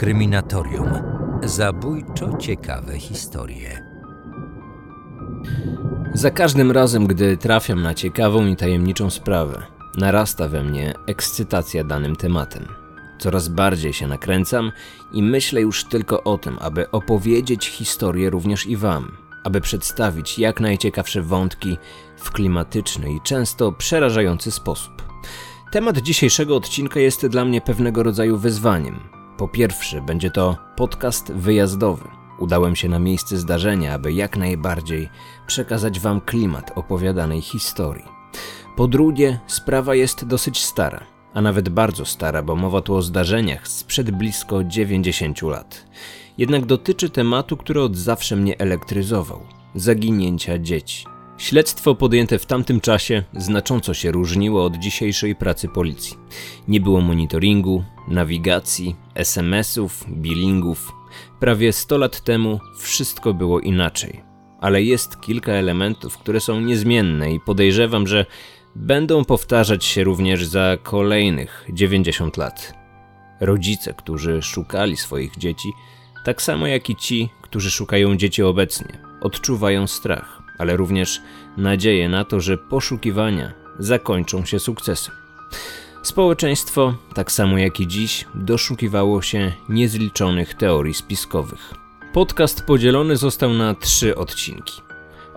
Kryminatorium. Zabójczo ciekawe historie. Za każdym razem, gdy trafiam na ciekawą i tajemniczą sprawę, narasta we mnie ekscytacja danym tematem. Coraz bardziej się nakręcam i myślę już tylko o tym, aby opowiedzieć historię również i Wam, aby przedstawić jak najciekawsze wątki w klimatyczny i często przerażający sposób. Temat dzisiejszego odcinka jest dla mnie pewnego rodzaju wyzwaniem. Po pierwsze, będzie to podcast wyjazdowy. Udałem się na miejsce zdarzenia, aby jak najbardziej przekazać Wam klimat opowiadanej historii. Po drugie, sprawa jest dosyć stara, a nawet bardzo stara, bo mowa tu o zdarzeniach sprzed blisko 90 lat. Jednak dotyczy tematu, który od zawsze mnie elektryzował zaginięcia dzieci. Śledztwo podjęte w tamtym czasie znacząco się różniło od dzisiejszej pracy policji. Nie było monitoringu, nawigacji, SMS-ów, billingów. Prawie 100 lat temu wszystko było inaczej. Ale jest kilka elementów, które są niezmienne i podejrzewam, że będą powtarzać się również za kolejnych 90 lat. Rodzice, którzy szukali swoich dzieci, tak samo jak i ci, którzy szukają dzieci obecnie, odczuwają strach ale również nadzieję na to, że poszukiwania zakończą się sukcesem. Społeczeństwo, tak samo jak i dziś, doszukiwało się niezliczonych teorii spiskowych. Podcast podzielony został na trzy odcinki.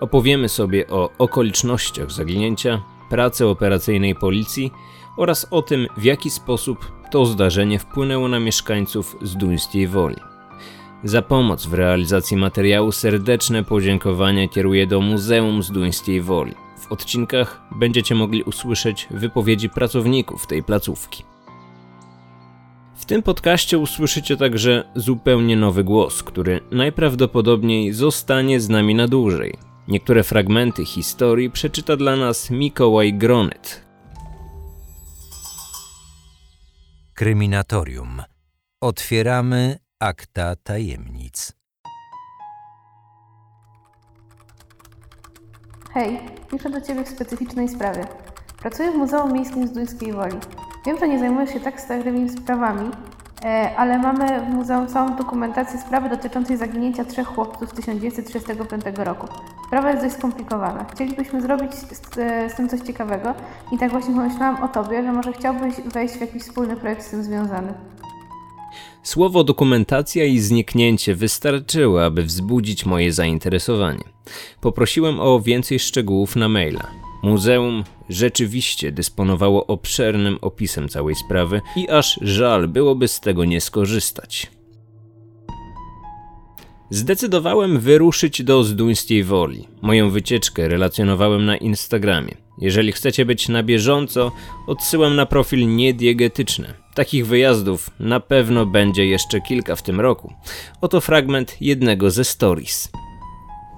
Opowiemy sobie o okolicznościach zaginięcia, pracy operacyjnej policji oraz o tym, w jaki sposób to zdarzenie wpłynęło na mieszkańców z Duńskiej Woli. Za pomoc w realizacji materiału serdeczne podziękowania kieruję do Muzeum z Duńskiej Woli. W odcinkach będziecie mogli usłyszeć wypowiedzi pracowników tej placówki. W tym podcaście usłyszycie także zupełnie nowy głos, który najprawdopodobniej zostanie z nami na dłużej. Niektóre fragmenty historii przeczyta dla nas Mikołaj Gronet. Kryminatorium. Otwieramy Akta tajemnic. Hej, piszę do Ciebie w specyficznej sprawie. Pracuję w Muzeum Miejskim z Duńskiej Woli. Wiem, że nie zajmujesz się tak starymi sprawami, e, ale mamy w muzeum całą dokumentację sprawy dotyczącej zaginięcia trzech chłopców z 1935 roku. Sprawa jest dość skomplikowana. Chcielibyśmy zrobić z, z tym coś ciekawego i tak właśnie pomyślałam o Tobie, że może chciałbyś wejść w jakiś wspólny projekt z tym związany. Słowo dokumentacja i zniknięcie wystarczyły, aby wzbudzić moje zainteresowanie. Poprosiłem o więcej szczegółów na maila. Muzeum rzeczywiście dysponowało obszernym opisem całej sprawy i aż żal byłoby z tego nie skorzystać. Zdecydowałem wyruszyć do Zduńskiej Woli. Moją wycieczkę relacjonowałem na Instagramie. Jeżeli chcecie być na bieżąco, odsyłam na profil niediegetyczny. Takich wyjazdów na pewno będzie jeszcze kilka w tym roku. Oto fragment jednego ze stories.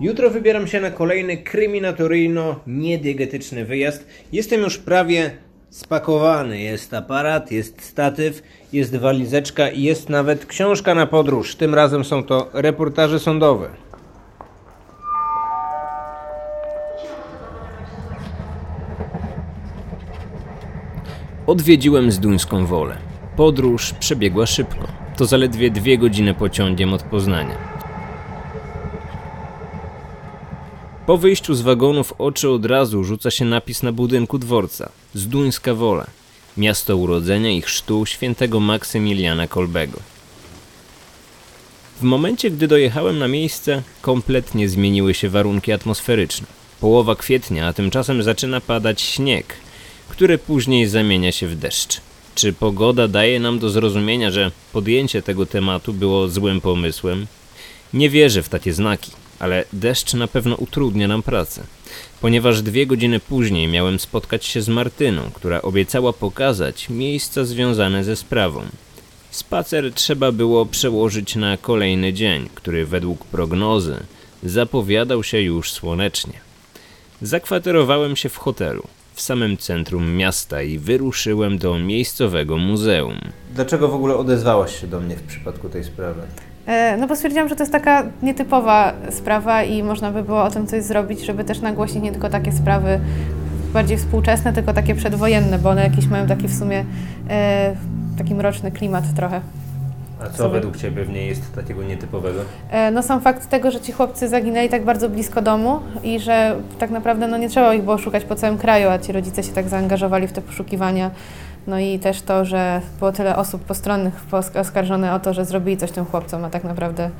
Jutro wybieram się na kolejny kryminatoryjno-niediegetyczny wyjazd. Jestem już prawie spakowany. Jest aparat, jest statyw, jest walizeczka i jest nawet książka na podróż. Tym razem są to reportaże sądowe. Odwiedziłem Zduńską Wolę. Podróż przebiegła szybko. To zaledwie dwie godziny pociągiem od Poznania. Po wyjściu z wagonu w oczy od razu rzuca się napis na budynku dworca Zduńska Wola, miasto urodzenia i chrztu świętego Maksymiliana Kolbego. W momencie, gdy dojechałem na miejsce, kompletnie zmieniły się warunki atmosferyczne. Połowa kwietnia, a tymczasem zaczyna padać śnieg, który później zamienia się w deszcz. Czy pogoda daje nam do zrozumienia, że podjęcie tego tematu było złym pomysłem? Nie wierzę w takie znaki, ale deszcz na pewno utrudnia nam pracę, ponieważ dwie godziny później miałem spotkać się z Martyną, która obiecała pokazać miejsca związane ze sprawą. Spacer trzeba było przełożyć na kolejny dzień, który według prognozy zapowiadał się już słonecznie. Zakwaterowałem się w hotelu w samym centrum miasta i wyruszyłem do miejscowego muzeum. Dlaczego w ogóle odezwałaś się do mnie w przypadku tej sprawy? E, no bo stwierdziłam, że to jest taka nietypowa sprawa i można by było o tym coś zrobić, żeby też nagłośnić nie tylko takie sprawy bardziej współczesne, tylko takie przedwojenne, bo one jakieś mają taki w sumie e, taki mroczny klimat trochę. A co według Ciebie w niej jest takiego nietypowego? E, No sam fakt tego, że ci chłopcy zaginęli tak bardzo blisko domu i że tak naprawdę no, nie trzeba ich było szukać po całym kraju, a ci rodzice się tak zaangażowali w te poszukiwania. No i też to, że było tyle osób postronnych oskarżone o to, że zrobili coś tym chłopcom, a tak naprawdę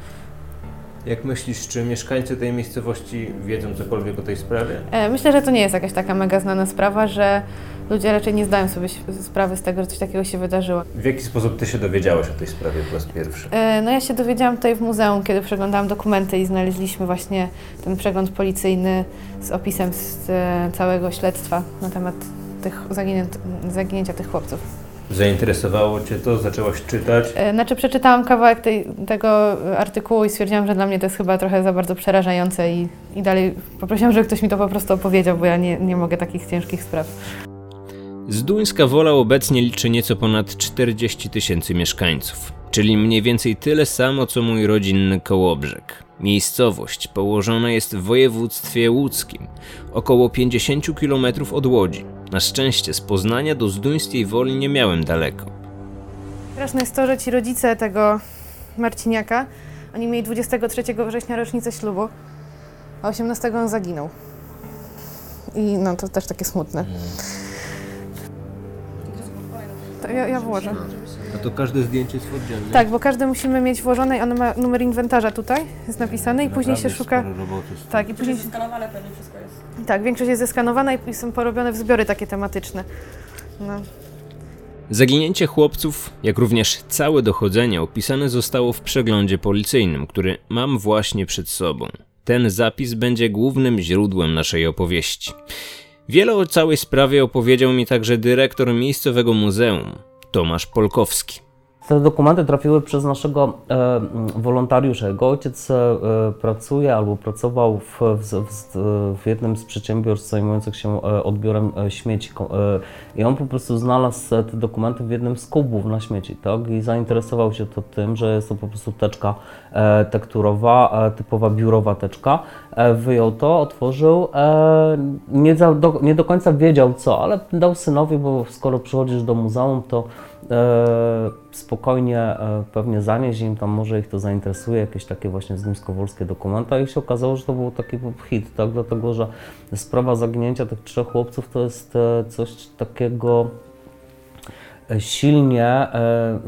Jak myślisz, czy mieszkańcy tej miejscowości wiedzą cokolwiek o tej sprawie? E, Myślę, że to nie jest jakaś taka mega znana sprawa, że ludzie raczej nie zdają sobie sprawy z tego, że coś takiego się wydarzyło. W jaki sposób Ty się dowiedziałeś o tej sprawie po raz pierwszy? E, No ja się dowiedziałam tutaj w muzeum, kiedy przeglądałam dokumenty i znaleźliśmy właśnie ten przegląd policyjny z opisem z e, całego śledztwa na temat tych zaginięt, zaginięcia tych chłopców. Zainteresowało Cię to? Zaczęłaś czytać? E, Znaczy przeczytałam kawałek tej, tego artykułu i stwierdziłam, że dla mnie to jest chyba trochę za bardzo przerażające i, i dalej poprosiłam, żeby ktoś mi to po prostu opowiedział, bo ja nie, nie mogę takich ciężkich spraw. Zduńska Wola obecnie liczy nieco ponad 40 tysięcy mieszkańców, czyli mniej więcej tyle samo co mój rodzinny Kołobrzeg. Miejscowość położona jest w województwie łódzkim, około 50 km od Łodzi. Na szczęście z Poznania do Zduńskiej Woli nie miałem daleko. Straszne jest to, że ci rodzice tego Marciniaka, oni mieli 23 września rocznicę ślubu, a 18 on zaginął. I no to też takie smutne. To ja, ja włożę. A to każde zdjęcie jest oddzielne? Tak, bo każdy musimy mieć włożone i on ma numer inwentarza tutaj, jest napisany i później się szuka... Tak, i później... Skanowane pewnie wszystko. Tak, większość jest zeskanowana i są porobione wzbiory takie tematyczne. No. Zaginięcie chłopców, jak również całe dochodzenie opisane zostało w przeglądzie policyjnym, który mam właśnie przed sobą. Ten zapis będzie głównym źródłem naszej opowieści. Wiele o całej sprawie opowiedział mi także dyrektor miejscowego muzeum, Tomasz Polkowski. Te dokumenty trafiły przez naszego e, m, wolontariusza. Jego ojciec e, pracuje albo pracował w, w, w, jednym z przedsiębiorstw zajmujących się e, odbiorem e, śmieci. E, I on po prostu znalazł e, te dokumenty w jednym z kubów na śmieci, tak? I zainteresował się to tym, że jest to po prostu teczka tekturowa, e, typowa biurowa teczka. E, wyjął to, otworzył. E, nie, do, nie do końca wiedział co, ale dał synowi, bo skoro przychodzisz do muzeum, to e, spokojnie e, pewnie zanieść im, tam może ich to zainteresuje, jakieś takie właśnie zduńskowolskie dokumenta i się okazało, że to był taki hit, tak, dlatego, że sprawa zaginięcia tych trzech chłopców to jest e, coś takiego e, silnie e,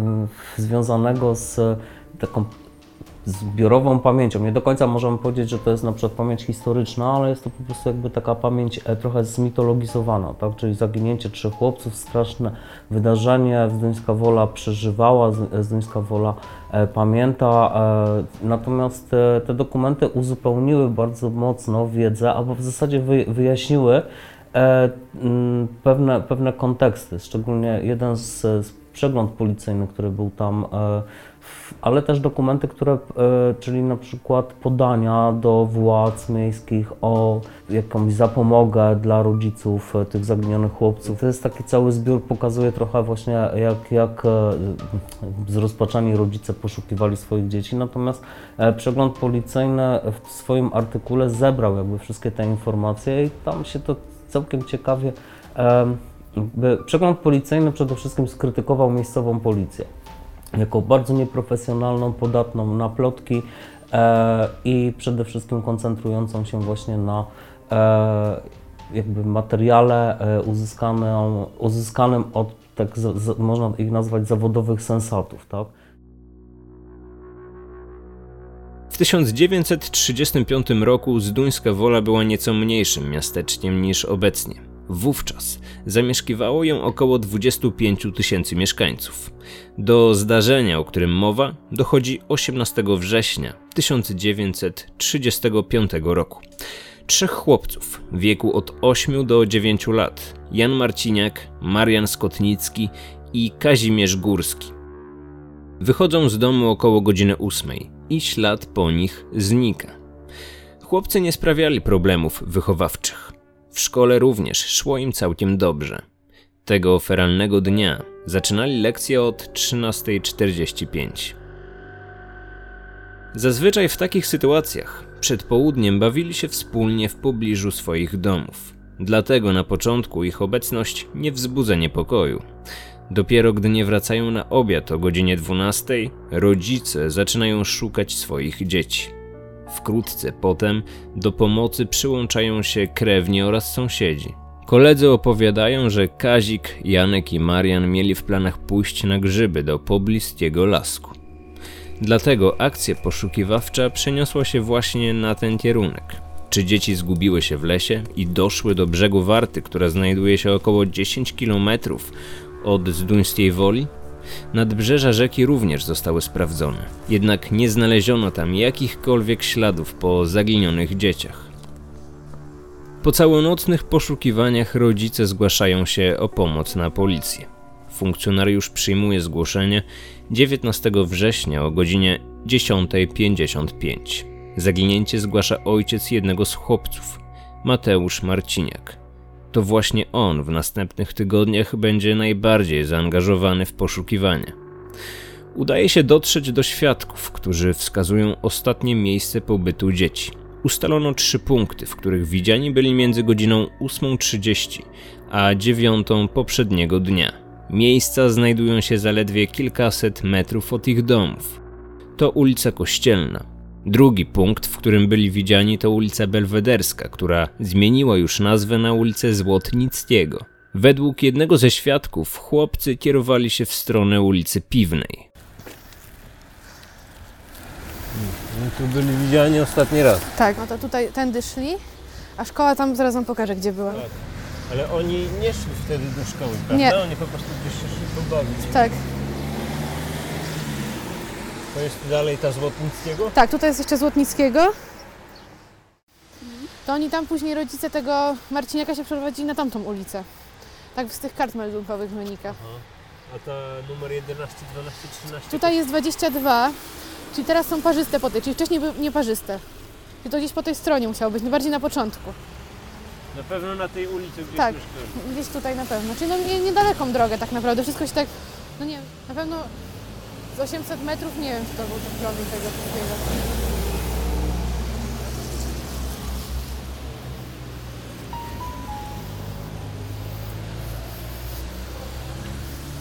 związanego z taką zbiorową pamięcią. Nie do końca możemy powiedzieć, że to jest na przykład pamięć historyczna, ale jest to po prostu jakby taka pamięć e, trochę zmitologizowana, tak? Czyli zaginięcie trzech chłopców, straszne wydarzenie, Zduńska Wola przeżywała, Z- Zduńska Wola e, pamięta, e, natomiast e, te dokumenty uzupełniły bardzo mocno wiedzę, albo w zasadzie wy, wyjaśniły e, pewne, pewne konteksty, szczególnie jeden z, z przegląd policyjny, który był tam, e, ale też dokumenty, które, e, czyli na przykład podania do władz miejskich o jakąś zapomogę dla rodziców e, tych zaginionych chłopców. To jest taki cały zbiór, pokazuje trochę właśnie jak, jak zrozpaczeni rodzice poszukiwali swoich dzieci, natomiast przegląd policyjny w swoim artykule zebrał jakby wszystkie te informacje i tam się to całkiem ciekawie Przegląd policyjny przede wszystkim skrytykował miejscową policję jako bardzo nieprofesjonalną, podatną na plotki e, i przede wszystkim koncentrującą się właśnie na e, jakby materiale e, uzyskanym, uzyskanym od, tak z, z, można ich nazwać zawodowych sensatów, tak? W 1935 roku Zduńska Wola była nieco mniejszym miasteczkiem niż obecnie. Wówczas zamieszkiwało ją około 25 tysięcy mieszkańców. Do zdarzenia, o którym mowa, dochodzi 18 września 1935 roku. Trzech chłopców w wieku od 8 do 9 lat Jan Marciniak, Marian Skotnicki i Kazimierz Górski Wychodzą z domu około godziny ósmej i ślad po nich znika. Chłopcy nie sprawiali problemów wychowawczych. W szkole również szło im całkiem dobrze. Tego feralnego dnia zaczynali lekcje od 13.45. Zazwyczaj w takich sytuacjach przed południem bawili się wspólnie w pobliżu swoich domów. Dlatego na początku ich obecność nie wzbudza niepokoju. Dopiero gdy nie wracają na obiad o godzinie 12, rodzice zaczynają szukać swoich dzieci. Wkrótce potem do pomocy przyłączają się krewni oraz sąsiedzi. Koledzy opowiadają, że Kazik, Janek i Marian mieli w planach pójść na grzyby do pobliskiego lasku. Dlatego akcja poszukiwawcza przeniosła się właśnie na ten kierunek. Czy dzieci zgubiły się w lesie i doszły do brzegu Warty, która znajduje się około 10 km od Zduńskiej Woli? Nadbrzeża rzeki również zostały sprawdzone, jednak nie znaleziono tam jakichkolwiek śladów po zaginionych dzieciach. Po całonocnych poszukiwaniach rodzice zgłaszają się o pomoc na policję. Funkcjonariusz przyjmuje zgłoszenie 19 września o godzinie 10.55. Zaginięcie zgłasza ojciec jednego z chłopców, Mateusz Marciniak. To właśnie on w następnych tygodniach będzie najbardziej zaangażowany w poszukiwania. Udaje się dotrzeć do świadków, którzy wskazują ostatnie miejsce pobytu dzieci. Ustalono trzy punkty, w których widziani byli między godziną 8.30 a 9.00 poprzedniego dnia. Miejsca znajdują się zaledwie kilkaset metrów od ich domów. To ulica Kościelna. Drugi punkt, w którym byli widziani, to ulica Belwederska, która zmieniła już nazwę na ulicę Złotnickiego. Według jednego ze świadków, chłopcy kierowali się w stronę ulicy Piwnej. Tu byli widziani ostatni raz. Tak, no to tutaj tędy szli, a szkoła tam zaraz wam pokażę, gdzie była. Ale oni nie szli wtedy do szkoły, prawda? Nie. Oni po prostu gdzieś się szli pobawić. Tak, To jest dalej ta Złotnickiego? tak, tutaj jest jeszcze Złotnickiego. To oni tam później rodzice tego Marciniaka się przeprowadzili na tamtą ulicę. Tak z tych kart meldunkowych wynika. A ta numer 11, 12, 13? Tutaj jest 22, czyli teraz są parzyste po tej, czyli wcześniej były nieparzyste. I to gdzieś po tej stronie musiało być, no bardziej na początku. Na pewno na tej ulicy gdzieś Tak. Gdzieś tutaj na pewno. Czyli no nie, niedaleką drogę tak naprawdę. Wszystko się tak, no nie na pewno z 800 metrów nie wiem, czy to był ten tego wszystkiego.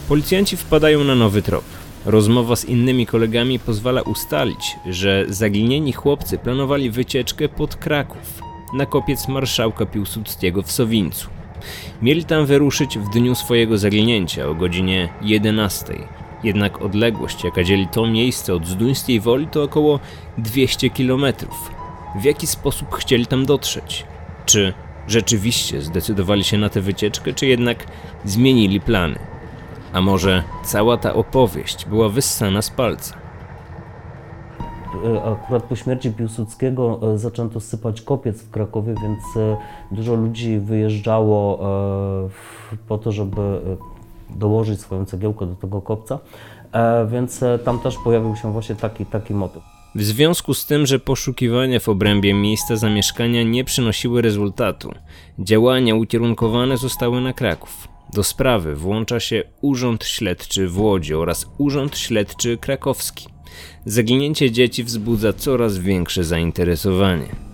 Policjanci wpadają na nowy trop. Rozmowa z innymi kolegami pozwala ustalić, że zaginieni chłopcy planowali wycieczkę pod Kraków, na kopiec marszałka Piłsudskiego w Sowińcu. Mieli tam wyruszyć w dniu swojego zaginięcia o godzinie 11. Jednak odległość, jaka dzieli to miejsce od Zduńskiej Woli, to około 200 kilometrów. W jaki sposób chcieli tam dotrzeć? Czy rzeczywiście zdecydowali się na tę wycieczkę, czy jednak zmienili plany? A może cała ta opowieść była wyssana z palca? E, Akurat po śmierci Piłsudskiego e, zaczęto sypać kopiec w Krakowie, więc e, dużo ludzi wyjeżdżało po to, żeby dołożyć swoją cegiełkę do tego kopca, E, więc e, tam też pojawił się właśnie taki, taki motyw. W związku z tym, że poszukiwania w obrębie miejsca zamieszkania nie przynosiły rezultatu, działania ukierunkowane zostały na Kraków. Do sprawy włącza się Urząd Śledczy w Łodzi oraz Urząd Śledczy Krakowski. Zaginięcie dzieci wzbudza coraz większe zainteresowanie.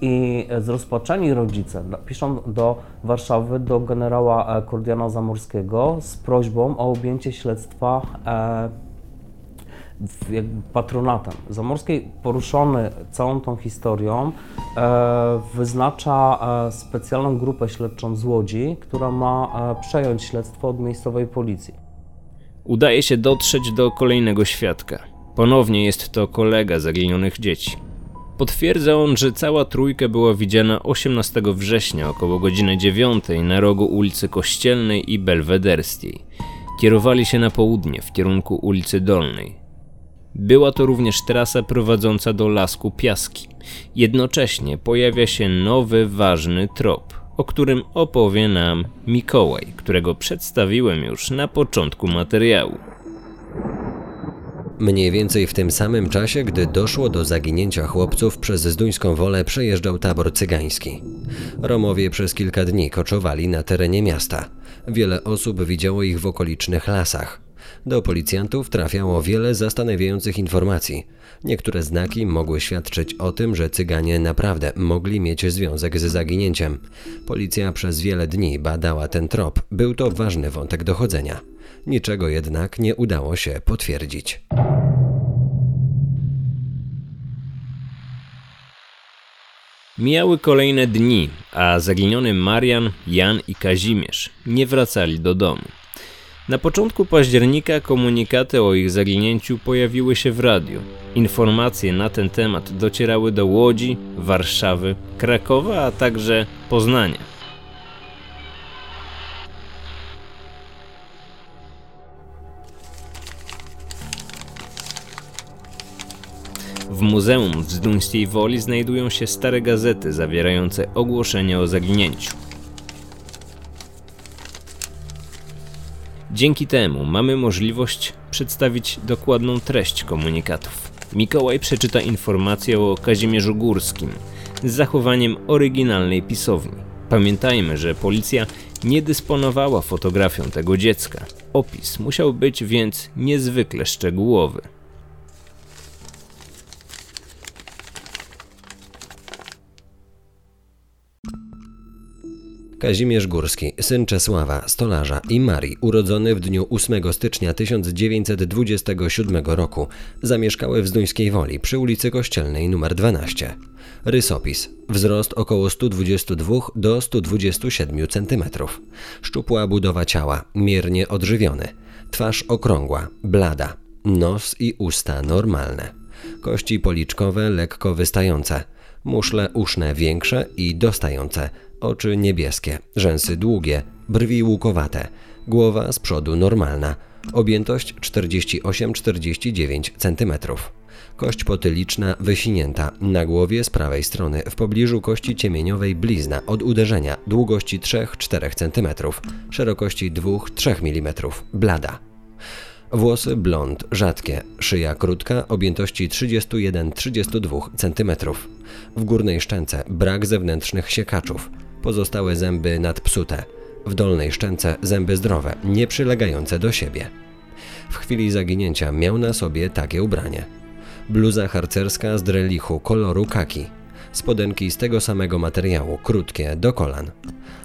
I zrozpaczeni rodzice piszą do Warszawy, do generała e, Kordiana Zamorskiego z prośbą o objęcie śledztwa e, patronatem. Zamorski, poruszony całą tą historią, e, wyznacza specjalną grupę śledczą z Łodzi, która ma przejąć śledztwo od miejscowej policji. Udaje się dotrzeć do kolejnego świadka. Ponownie jest to kolega zaginionych dzieci. Potwierdza on, że cała trójka była widziana 18 września około godziny 9 na rogu ulicy Kościelnej i Belwederskiej. Kierowali się na południe w kierunku ulicy Dolnej. Była to również trasa prowadząca do Lasku Piaski. Jednocześnie pojawia się nowy, ważny trop, o którym opowie nam Mikołaj, którego przedstawiłem już na początku materiału. Mniej więcej w tym samym czasie, gdy doszło do zaginięcia chłopców, przez Zduńską Wolę przejeżdżał tabor cygański. Romowie przez kilka dni koczowali na terenie miasta. Wiele osób widziało ich w okolicznych lasach. Do policjantów trafiało wiele zastanawiających informacji. Niektóre znaki mogły świadczyć o tym, że cyganie naprawdę mogli mieć związek z zaginięciem. Policja przez wiele dni badała ten trop. Był to ważny wątek dochodzenia. Niczego jednak nie udało się potwierdzić. Mijały kolejne dni, a zaginiony Marian, Jan i Kazimierz nie wracali do domu. Na początku października komunikaty o ich zaginięciu pojawiły się w radiu. Informacje na ten temat docierały do Łodzi, Warszawy, Krakowa, a także Poznania. W Muzeum w Zduńskiej Woli znajdują się stare gazety zawierające ogłoszenie o zaginięciu. Dzięki temu mamy możliwość przedstawić dokładną treść komunikatów. Mikołaj przeczyta informację o Kazimierzu Górskim z zachowaniem oryginalnej pisowni. Pamiętajmy, że policja nie dysponowała fotografią tego dziecka. Opis musiał być więc niezwykle szczegółowy. Kazimierz Górski, syn Czesława, stolarza i Marii, urodzony w dniu 8 stycznia 1927 roku, zamieszkały w Zduńskiej Woli przy ulicy Kościelnej nr 12. Rysopis. Wzrost około 122 do 127 cm. Szczupła budowa ciała, miernie odżywiony. Twarz okrągła, blada. Nos i usta normalne. Kości policzkowe lekko wystające. Muszle uszne większe i dostające oczy niebieskie, rzęsy długie, brwi łukowate, głowa z przodu normalna, objętość 48-49 cm. Kość potyliczna wysinięta, na głowie z prawej strony w pobliżu kości ciemieniowej blizna od uderzenia długości 3-4 cm, szerokości 2-3 mm, blada. Włosy blond, rzadkie, szyja krótka, objętości 31-32 cm. W górnej szczęce brak zewnętrznych siekaczów, pozostałe zęby nadpsute. W dolnej szczęce zęby zdrowe, nie przylegające do siebie. W chwili zaginięcia miał na sobie takie ubranie. Bluza harcerska z drelichu koloru kaki. Spodenki z tego samego materiału, krótkie, do kolan.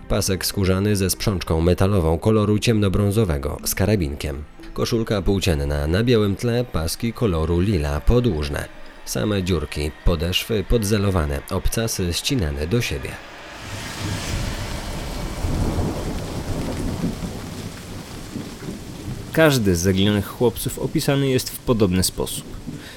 Pasek skórzany ze sprzączką metalową koloru ciemnobrązowego z karabinkiem. Koszulka płócienna na białym tle, paski koloru lila podłużne. Same dziurki, podeszwy podzelowane, obcasy ścinane do siebie. Każdy z zaginionych chłopców opisany jest w podobny sposób.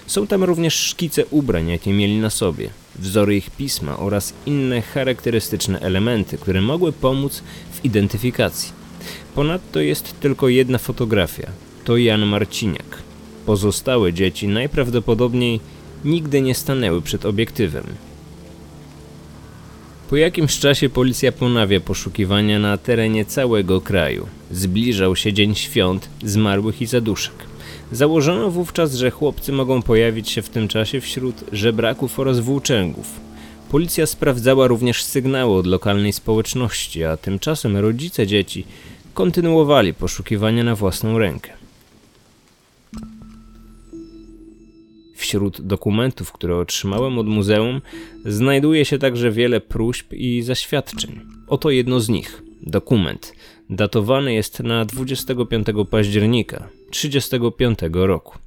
Są tam również szkice ubrań, jakie mieli na sobie, wzory ich pisma oraz inne charakterystyczne elementy, które mogły pomóc w identyfikacji. Ponadto jest tylko jedna fotografia. To Jan Marciniak. Pozostałe dzieci najprawdopodobniej nigdy nie stanęły przed obiektywem. Po jakimś czasie policja ponawia poszukiwania na terenie całego kraju. Zbliżał się dzień świąt, zmarłych i zaduszek. Założono wówczas, że chłopcy mogą pojawić się w tym czasie wśród żebraków oraz włóczęgów. Policja sprawdzała również sygnały od lokalnej społeczności, a tymczasem rodzice dzieci kontynuowali poszukiwania na własną rękę. Wśród dokumentów, które otrzymałem od muzeum, znajduje się także wiele próśb i zaświadczeń. Oto jedno z nich. Dokument. Datowany jest na 25 października 1935 roku.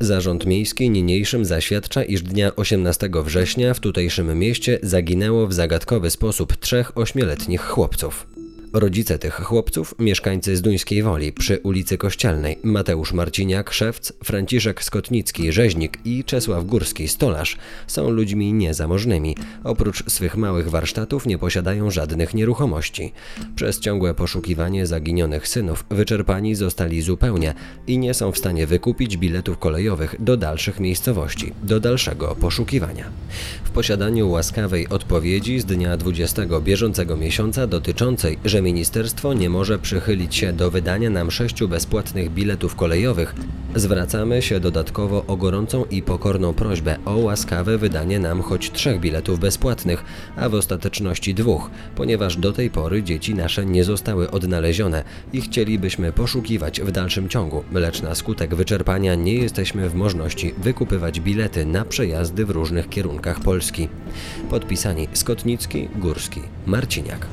Zarząd Miejski niniejszym zaświadcza, iż dnia 18 września w tutejszym mieście zaginęło w zagadkowy sposób trzech ośmioletnich chłopców. Rodzice tych chłopców, mieszkańcy Zduńskiej Woli przy ulicy Kościelnej, Mateusz Marciniak, szewc, Franciszek Skotnicki, rzeźnik i Czesław Górski, stolarz, są ludźmi niezamożnymi. Oprócz swych małych warsztatów nie posiadają żadnych nieruchomości. Przez ciągłe poszukiwanie zaginionych synów wyczerpani zostali zupełnie i nie są w stanie wykupić biletów kolejowych do dalszych miejscowości, do dalszego poszukiwania. W posiadaniu łaskawej odpowiedzi z dnia 20 bieżącego miesiąca dotyczącej, że że ministerstwo nie może przychylić się do wydania nam sześciu bezpłatnych biletów kolejowych, zwracamy się dodatkowo o gorącą i pokorną prośbę o łaskawe wydanie nam choć trzech biletów bezpłatnych, a w ostateczności dwóch, ponieważ do tej pory dzieci nasze nie zostały odnalezione i chcielibyśmy poszukiwać w dalszym ciągu, lecz na skutek wyczerpania nie jesteśmy w możności wykupywać bilety na przejazdy w różnych kierunkach Polski. Podpisani Skotnicki, Górski, Marciniak.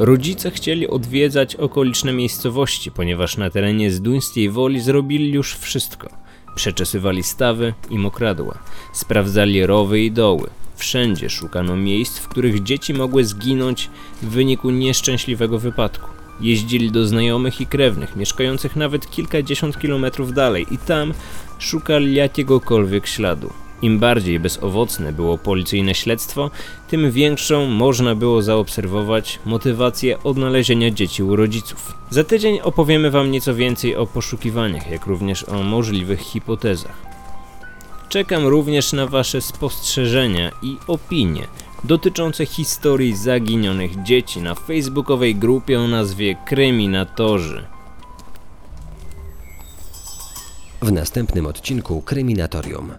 Rodzice chcieli odwiedzać okoliczne miejscowości, ponieważ na terenie Zduńskiej Woli zrobili już wszystko. Przeczesywali stawy i mokradła, sprawdzali rowy i doły. Wszędzie szukano miejsc, w których dzieci mogły zginąć w wyniku nieszczęśliwego wypadku. Jeździli do znajomych i krewnych, mieszkających nawet kilkadziesiąt kilometrów dalej i tam szukali jakiegokolwiek śladu. Im bardziej bezowocne było policyjne śledztwo, tym większą można było zaobserwować motywację odnalezienia dzieci u rodziców. Za tydzień opowiemy Wam nieco więcej o poszukiwaniach, jak również o możliwych hipotezach. Czekam również na Wasze spostrzeżenia i opinie dotyczące historii zaginionych dzieci na facebookowej grupie o nazwie Kryminatorzy. W następnym odcinku Kryminatorium.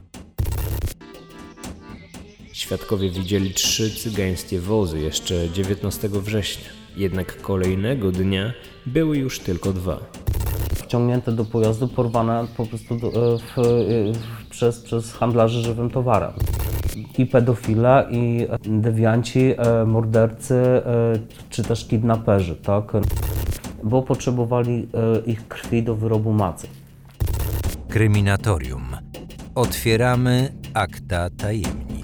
Świadkowie widzieli trzy cygańskie wozy jeszcze 19 września, jednak kolejnego dnia były już tylko dwa. Wciągnięte do pojazdu, porwane po prostu do, e, w, e, w, przez, przez handlarzy żywym towarem. I pedofile, i dewianci, e, mordercy, czy też kidnaperzy, tak? Bo potrzebowali ich krwi do wyrobu macy. Kryminatorium. Otwieramy akta tajemnic.